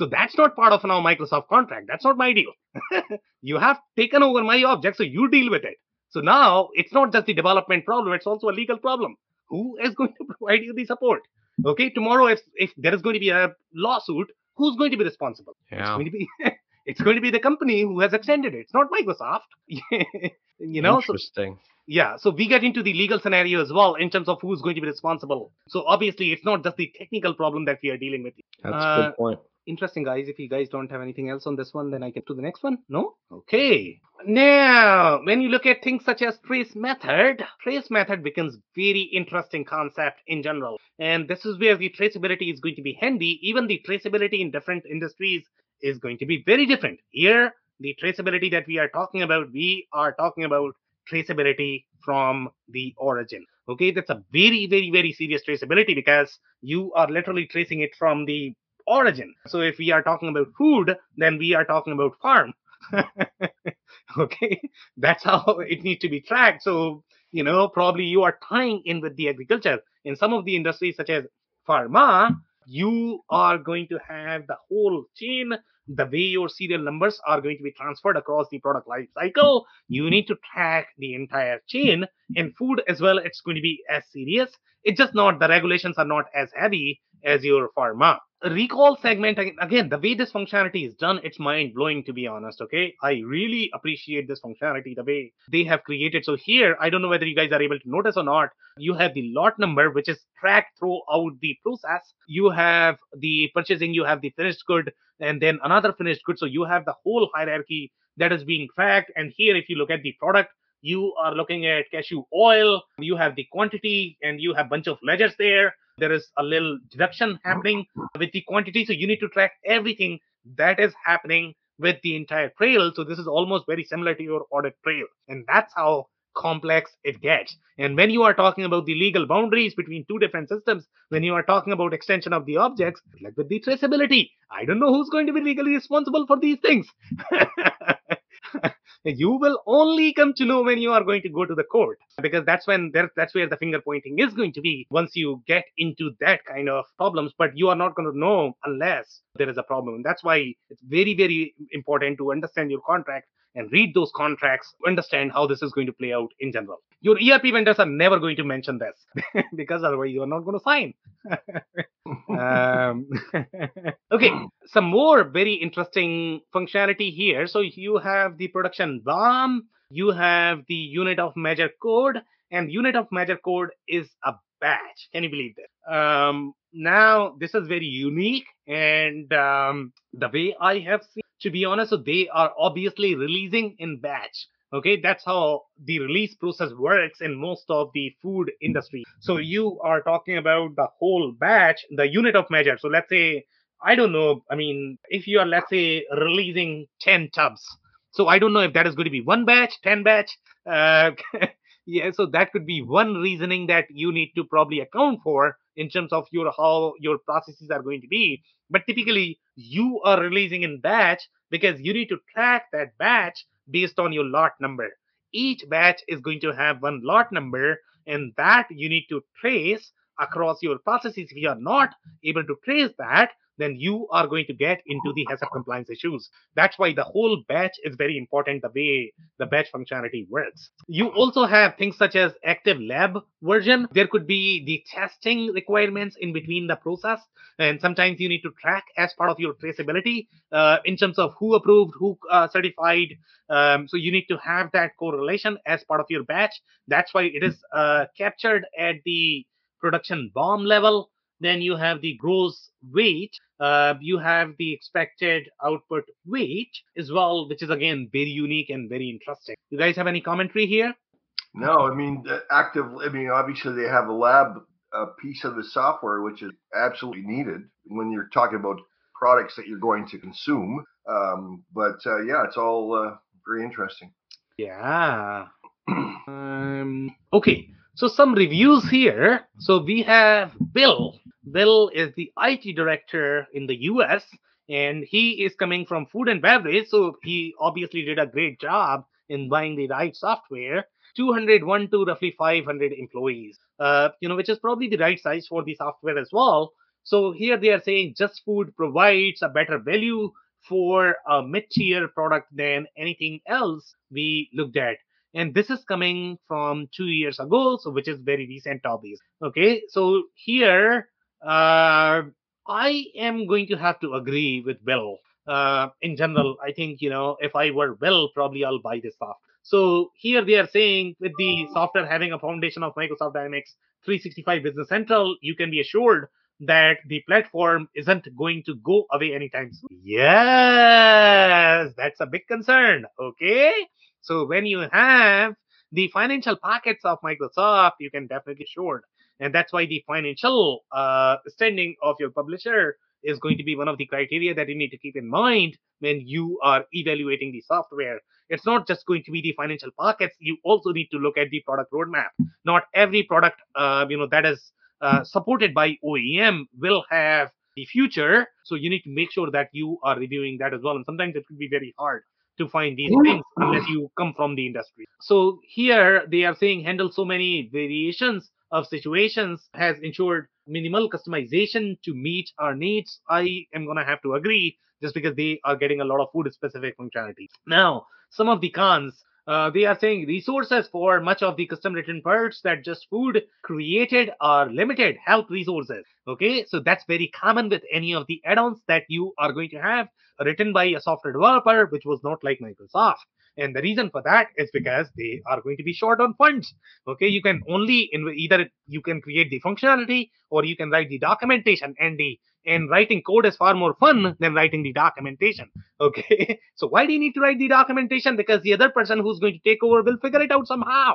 so that's not part of now microsoft contract that's not my deal (laughs) you have taken over my object so you deal with it so now it's not just the development problem it's also a legal problem who is going to (laughs) provide you the support okay tomorrow if if there is going to be a lawsuit who's going to be responsible? It's going to be it's going to be the company who has extended it. It's not Microsoft. you know, so
interesting.
Yeah, so we get into the legal scenario as well in terms of who's going to be responsible. So obviously it's not just the technical problem that we are dealing with.
That's a
Uh,
good point.
Interesting guys. If you guys don't have anything else on this one, then I get to the next one. No? Okay. Now, when you look at things such as trace method, trace method becomes very interesting concept in general. And this is where the traceability is going to be handy. Even the traceability in different industries is going to be very different. Here, the traceability that we are talking about, we are talking about traceability from the origin. Okay, that's a very, very, very serious traceability because you are literally tracing it from the origin. So if we are talking about food, then we are talking about farm. (laughs) okay, that's how it needs to be tracked. So, you know, probably you are tying in with the agriculture. In some of the industries, such as pharma, you are going to have the whole chain. The way your serial numbers are going to be transferred across the product life cycle, you mm-hmm. need to track the entire chain. In food as well, it's going to be as serious. It's just not the regulations are not as heavy as your pharma. Recall segment again, the way this functionality is done, it's mind blowing to be honest. Okay, I really appreciate this functionality, the way they have created. So here, I don't know whether you guys are able to notice or not. You have the lot number, which is tracked throughout the process. You have the purchasing, you have the finished good, and then another finished good. So you have the whole hierarchy that is being tracked. And here, if you look at the product, you are looking at cashew oil. You have the quantity, and you have bunch of ledgers there there is a little deduction happening with the quantity. So you need to track everything that is happening with the entire trail. So this is almost very similar to your audit trail. And that's how complex it gets. And when you are talking about the legal boundaries between two different systems, when you are talking about extension of the objects, like with the traceability, I don't know who's going to be legally responsible for these things. (laughs) (laughs) you will only come to know when you are going to go to the court because that's when there, that's where the finger pointing is going to be once you get into that kind of problems but you are not going to know unless there is a problem. That's why it's very very important to understand your contract and read those contracts understand how this is going to play out in general. Your erp vendors are never going to mention this (laughs) because otherwise you are not going to sign. (laughs) Um, okay some more very interesting functionality here. So you have the production BOM, you have the unit of measure code, and unit of measure code is a batch. Can you believe that? Um, now this is very unique, and um, the way I have seen, to be honest, so they are obviously releasing in batch. Okay, that's how the release process works in most of the food industry. So you are talking about the whole batch, the unit of measure. So let's say I don't know. I mean, if you are, let's say, releasing 10 tubs, so I don't know if that is going to be one batch, 10 batch. Uh, (laughs) yeah, so that could be one reasoning that you need to probably account for in terms of your how your processes are going to be. But typically, you are releasing in batch because you need to track that batch based on your lot number. Each batch is going to have one lot number, and that you need to trace across your processes. If you are not able to trace that, then you are going to get into the HACCP compliance issues. That's why the whole batch is very important, the way the batch functionality works. You also have things such as active lab version. There could be the testing requirements in between the process. And sometimes you need to track as part of your traceability uh, in terms of who approved, who uh, certified. Um, so you need to have that correlation as part of your batch. That's why it is uh, captured at the production BOM level. Then you have the gross weight. Uh, you have the expected output weight as well, which is again very unique and very interesting. You guys have any commentary here?
No, I mean the active. I mean, obviously they have a lab uh, piece of the software, which is absolutely needed when you're talking about products that you're going to consume. Um, but uh, yeah, it's all uh, very interesting.
Yeah. (clears throat) um, okay. So some reviews here. So we have Bill. Bill is the IT director in the US and he is coming from food and beverage. So he obviously did a great job in buying the right software. 201 to roughly 500 employees, uh, you know, which is probably the right size for the software as well. So here they are saying Just Food provides a better value for a mid-tier product than anything else we looked at and this is coming from two years ago so which is very recent obvious okay so here uh, i am going to have to agree with bill uh, in general i think you know if i were bill probably i'll buy this software so here they are saying with the software having a foundation of microsoft dynamics 365 business central you can be assured that the platform isn't going to go away anytime soon. Yes, that's a big concern. Okay. So when you have the financial pockets of Microsoft, you can definitely assured. And that's why the financial uh, standing of your publisher is going to be one of the criteria that you need to keep in mind when you are evaluating the software. It's not just going to be the financial pockets. You also need to look at the product roadmap. Not every product, uh, you know, that is uh, supported by OEM will have the future. So you need to make sure that you are reviewing that as well. And sometimes it could be very hard to find these things unless you come from the industry. So here they are saying handle so many variations of situations has ensured minimal customization to meet our needs. I am going to have to agree just because they are getting a lot of food specific functionality. Now, some of the cons uh, they are saying resources for much of the custom written parts that just food created are limited health resources okay so that's very common with any of the add-ons that you are going to have written by a software developer which was not like microsoft and the reason for that is because they are going to be short on funds. Okay you can only in either you can create the functionality or you can write the documentation. And the and writing code is far more fun than writing the documentation. (laughs) Okay so why do you need to write the documentation? Because the other person who's going to take over will figure it out somehow.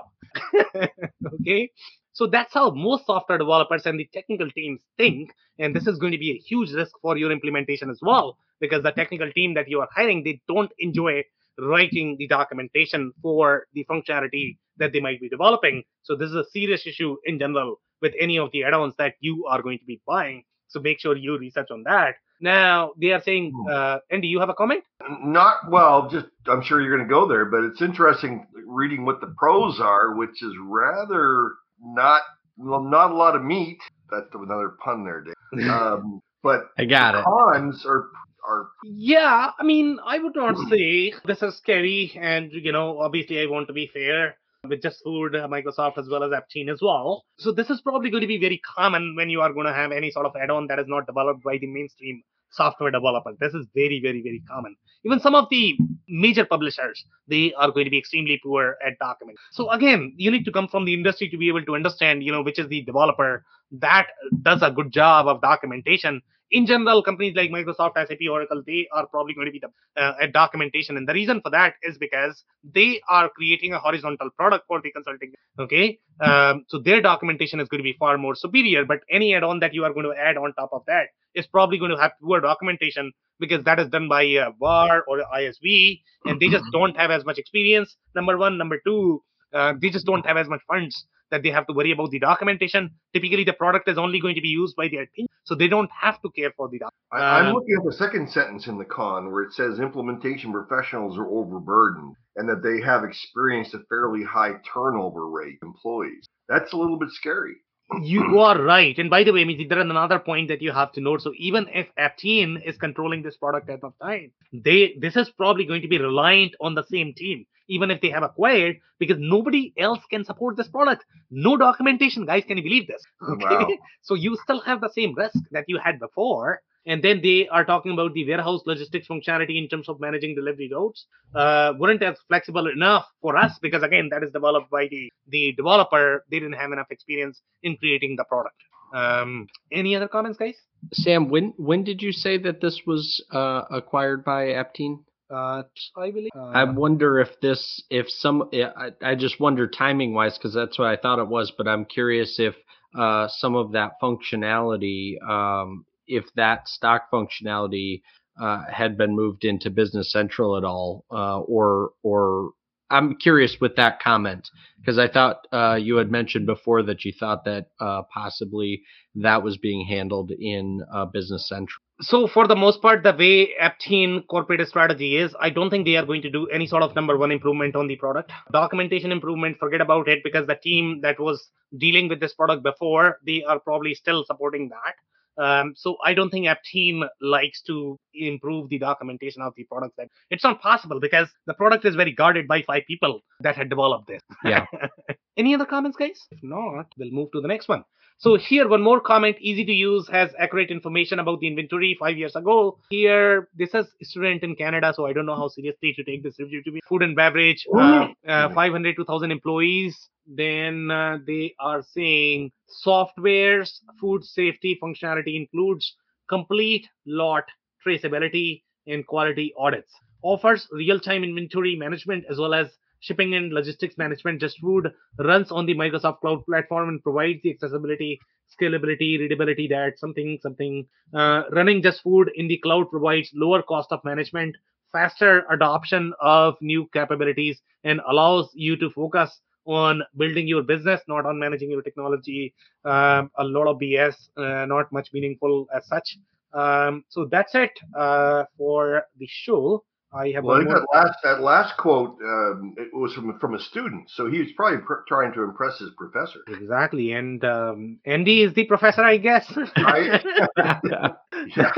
(laughs) Okay so that's how most software developers and the technical teams think. And this is going to be a huge risk for your implementation as well because the technical team that you are hiring they don't enjoy writing the documentation for the functionality that they might be developing so this is a serious issue in general with any of the add-ons that you are going to be buying so make sure you research on that. Now they are saying, uh, Andy, you have a comment?
Not well. Just I'm sure you're going to go there, but it's interesting reading what the pros are, which is rather not well, not a lot of meat. That's another pun there, Dave. (laughs) Um, but
I got it.
Cons are are
yeah. I mean, I would not say this is scary, and you know, obviously, I want to be fair with just food, uh, Microsoft as well as Aptean as well. So this is probably going to be very common when you are going to have any sort of add-on that is not developed by the mainstream software developer. This is very, very, very common. Even some of the major publishers, they are going to be extremely poor at document. So again, you need to come from the industry to be able to understand, you know, which is the developer that does a good job of documentation in general, companies like Microsoft, SAP, Oracle, they are probably going to be the uh, at documentation, and the reason for that is because they are creating a horizontal product for the consulting. Okay, um, so their documentation is going to be far more superior. But any add-on that you are going to add on top of that is probably going to have poor documentation because that is done by a VAR or an ISV, and they just (clears throat) don't have as much experience. Number one, number two, uh, they just don't have as much funds that they have to worry about the documentation. Typically, the product is only going to be used by their team, so they don't have to care for the documentation.
I'm um, looking at the second sentence in the con where it says implementation professionals are overburdened and that they have experienced a fairly high turnover rate employees. That's a little bit scary.
You are right. And by the way, Miji, there is another point that you have to note. So even if Aptean is controlling this product at the time, they this is probably going to be reliant on the same team, even if they have acquired, because nobody else can support this product. No documentation, guys. Can you believe this? (laughs) Okay.
Wow.
So you still have the same risk that you had before. And then they are talking about the warehouse logistics functionality in terms of managing delivery routes. Uh, weren't as flexible enough for us because again, that is developed by the the developer. They didn't have enough experience in creating the product. Um, any other comments, guys?
Sam, when when did you say that this was uh, acquired by Aptean?
Uh, I believe.
I wonder if this, if some, I, I just wonder timing wise because that's what I thought it was. But I'm curious if uh, some of that functionality, um, if that stock functionality uh, had been moved into Business Central at all, uh, or or I'm curious with that comment because I thought uh, you had mentioned before that you thought that uh, possibly that was being handled in uh, Business Central.
so for the most part, the way Aptean corporate strategy is, I don't think they are going to do any sort of number one improvement on the product. Documentation improvement, forget about it because the team that was dealing with this product before, they are probably still supporting that. Um, so I don't think Aptean likes to improve the documentation of the product. That it's not possible because the product is very guarded by five people that had developed this.
Yeah. (laughs)
Any other comments, guys? If not, we'll move to the next one. So here, one more comment, easy to use, has accurate information about the inventory five years ago. Here, this is student in Canada, so I don't know how seriously to take this review to be. Food and beverage, uh, uh, 500 to 1,000 employees. Then uh, they are saying software's food safety functionality includes complete lot traceability and quality audits. Offers real-time inventory management as well as shipping and logistics management. Just Food runs on the Microsoft Cloud platform and provides the accessibility, scalability, readability that something, something. Uh, running Just Food in the cloud provides lower cost of management, faster adoption of new capabilities, and allows you to focus on building your business, not on managing your technology. Um, a lot of BS, uh, not much meaningful as such. Um, so that's it uh, for the show. I have
Well, I think that last that last quote um, it was from from a student, so he was probably pr- trying to impress his professor.
Exactly, and um, Andy is the professor, I guess.
Right? (laughs) yeah,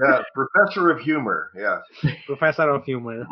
yeah, professor of humor. Yeah.
professor of humor.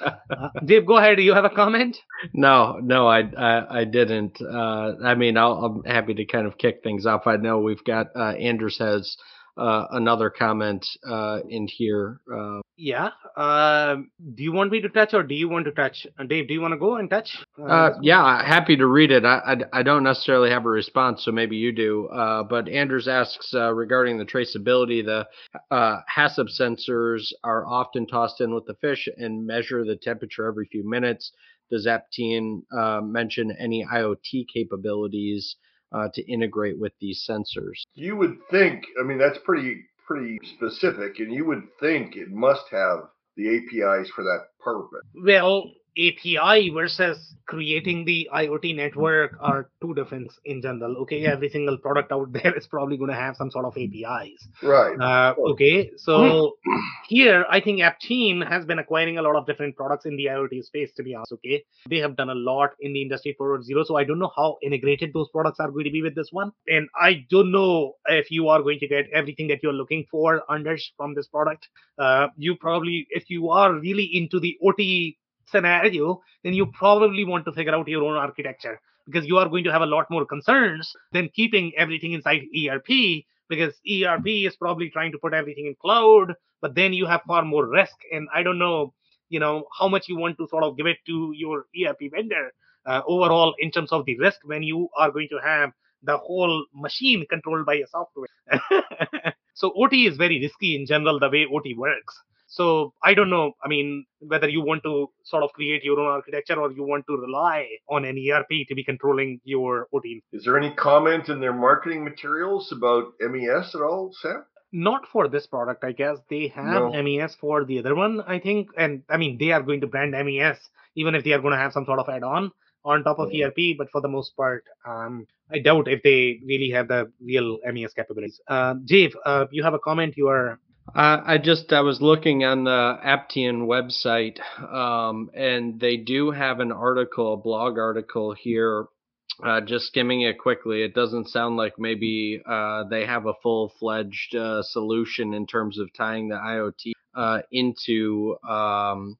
Uh, Dave, go ahead. Do you have a comment?
No, no, I, I, I didn't. Uh, I mean, I'll, I'm happy to kind of kick things off. I know we've got uh, Anders has uh, another comment uh, in here. Uh,
Yeah. Um, do you want me to touch, or do you want to touch? Uh, Dave, do you want to go and touch?
uh, yeah, happy to read it. I, I, I don't necessarily have a response, so maybe you do. Uh, but Anders asks uh, regarding the traceability, the uh, HACCP sensors are often tossed in with the fish and measure the temperature every few minutes. Does Aptean uh, mention any IoT capabilities uh, to integrate with these sensors?
You would think. I mean, that's pretty pretty specific, and you would think it must have the APIs for that purpose.
Well, API versus creating the IoT network are two different in general. Okay, every single product out (laughs) there is probably going to have some sort of APIs.
Right.
Uh, okay, so here I think Aptean has been acquiring a lot of different products in the IoT space. To be honest, okay, they have done a lot in the industry 4.0. So I don't know how integrated those products are going to be with this one, and I don't know if you are going to get everything that you're looking for, Anders, from this product. Uh, you probably, if you are really into the OT scenario, then you probably want to figure out your own architecture because you are going to have a lot more concerns than keeping everything inside ERP because ERP is probably trying to put everything in cloud, but then you have far more risk. And I don't know, you know, how much you want to sort of give it to your ERP vendor uh, overall in terms of the risk when you are going to have the whole machine controlled by a software. (laughs) so OT is very risky in general, the way OT works. So I don't know. I mean, whether you want to sort of create your own architecture or you want to rely on an ERP to be controlling your OT.
Is there any comment in their marketing materials about MES at all, Sam?
Not for this product, I guess. They have
No.
MES for the other one, I think. And I mean, they are going to brand MES, even if they are going to have some sort of add on on top of
Yeah.
ERP. But for the most part, um, I doubt if they really have the real MES capabilities. Uh, Dave, uh, you have a comment. You are
I just I was looking on the Aptean website, um, and they do have an article, a blog article here uh, just skimming it quickly, it doesn't sound like maybe uh, they have a full fledged uh, solution in terms of tying the IoT uh, into um,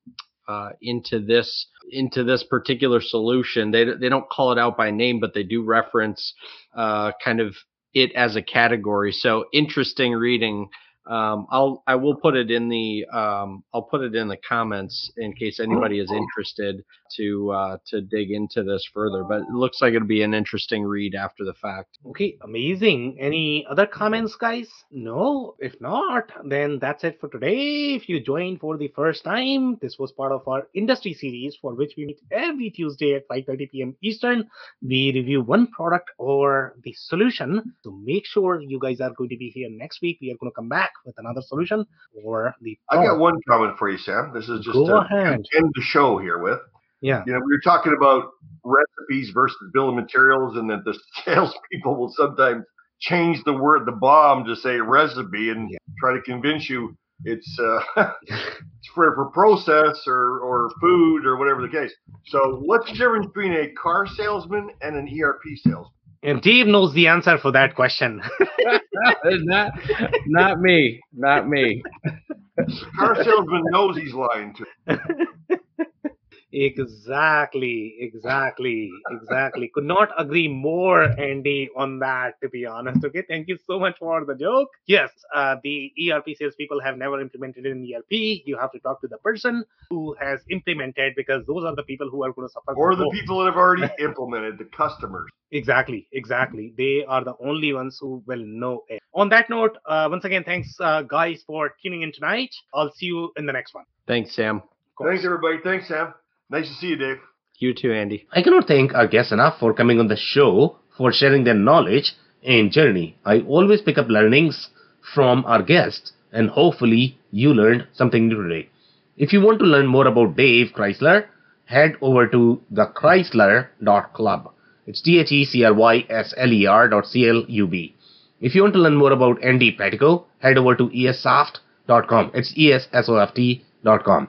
uh, into this into this particular solution. They they don't call it out by name, but they do reference uh, kind of it as a category. So interesting reading um, I'll I will put it in the um, I'll put it in the comments in case anybody is interested to uh, to dig into this further. But it looks like it'll be an interesting read after the fact.
Okay, amazing. Any other comments, guys? No. If not, then that's it for today. If you joined for the first time, this was part of our industry series for which we meet every Tuesday at 5:30 p.m. Eastern. We review one product or the solution. So make sure you guys are going to be here next week. We are going to come back with another solution or the.
I got one comment for you, Sam. This is just
Go
to
ahead.
end the show here with.
Yeah.
You know, we were talking about recipes versus bill of materials, and that the (laughs) salespeople will sometimes change the word the BOM to say recipe and
Yeah.
try to convince you it's uh, (laughs) it's for for process or or food or whatever the case. So, what's the difference between a car salesman and an ERP salesman?
And Dave knows the answer for that question. (laughs)
not not me, not me.
The car salesman knows he's lying to. (laughs)
Exactly, exactly, exactly. Could not agree more, Andy, on that, to be honest. Okay, thank you so much for the joke. Yes, uh, the ERP salespeople have never implemented an ERP. You have to talk to the person who has implemented because those are the people who are going to suffer.
Or the
most.
people that have already implemented, the customers.
Exactly, exactly. They are the only ones who will know it. On that note, uh, once again, thanks, uh, guys, for tuning in tonight. I'll see you in the next one.
Thanks, Sam.
Thanks, everybody. Thanks, Sam. Nice to see you, Dave.
You too, Andy.
I cannot thank our guests enough for coming on the show, for sharing their knowledge and journey. I always pick up learnings from our guests, and hopefully you learned something new today. If you want to learn more about Dave Chrysler, head over to the thechrysler.club. It's E T-H-E-C-R-Y-S-L-E-R dot C-L-U-B. If you want to learn more about Andy Petico, head over to essoft.com. It's E E-S-S-O-F-T.com.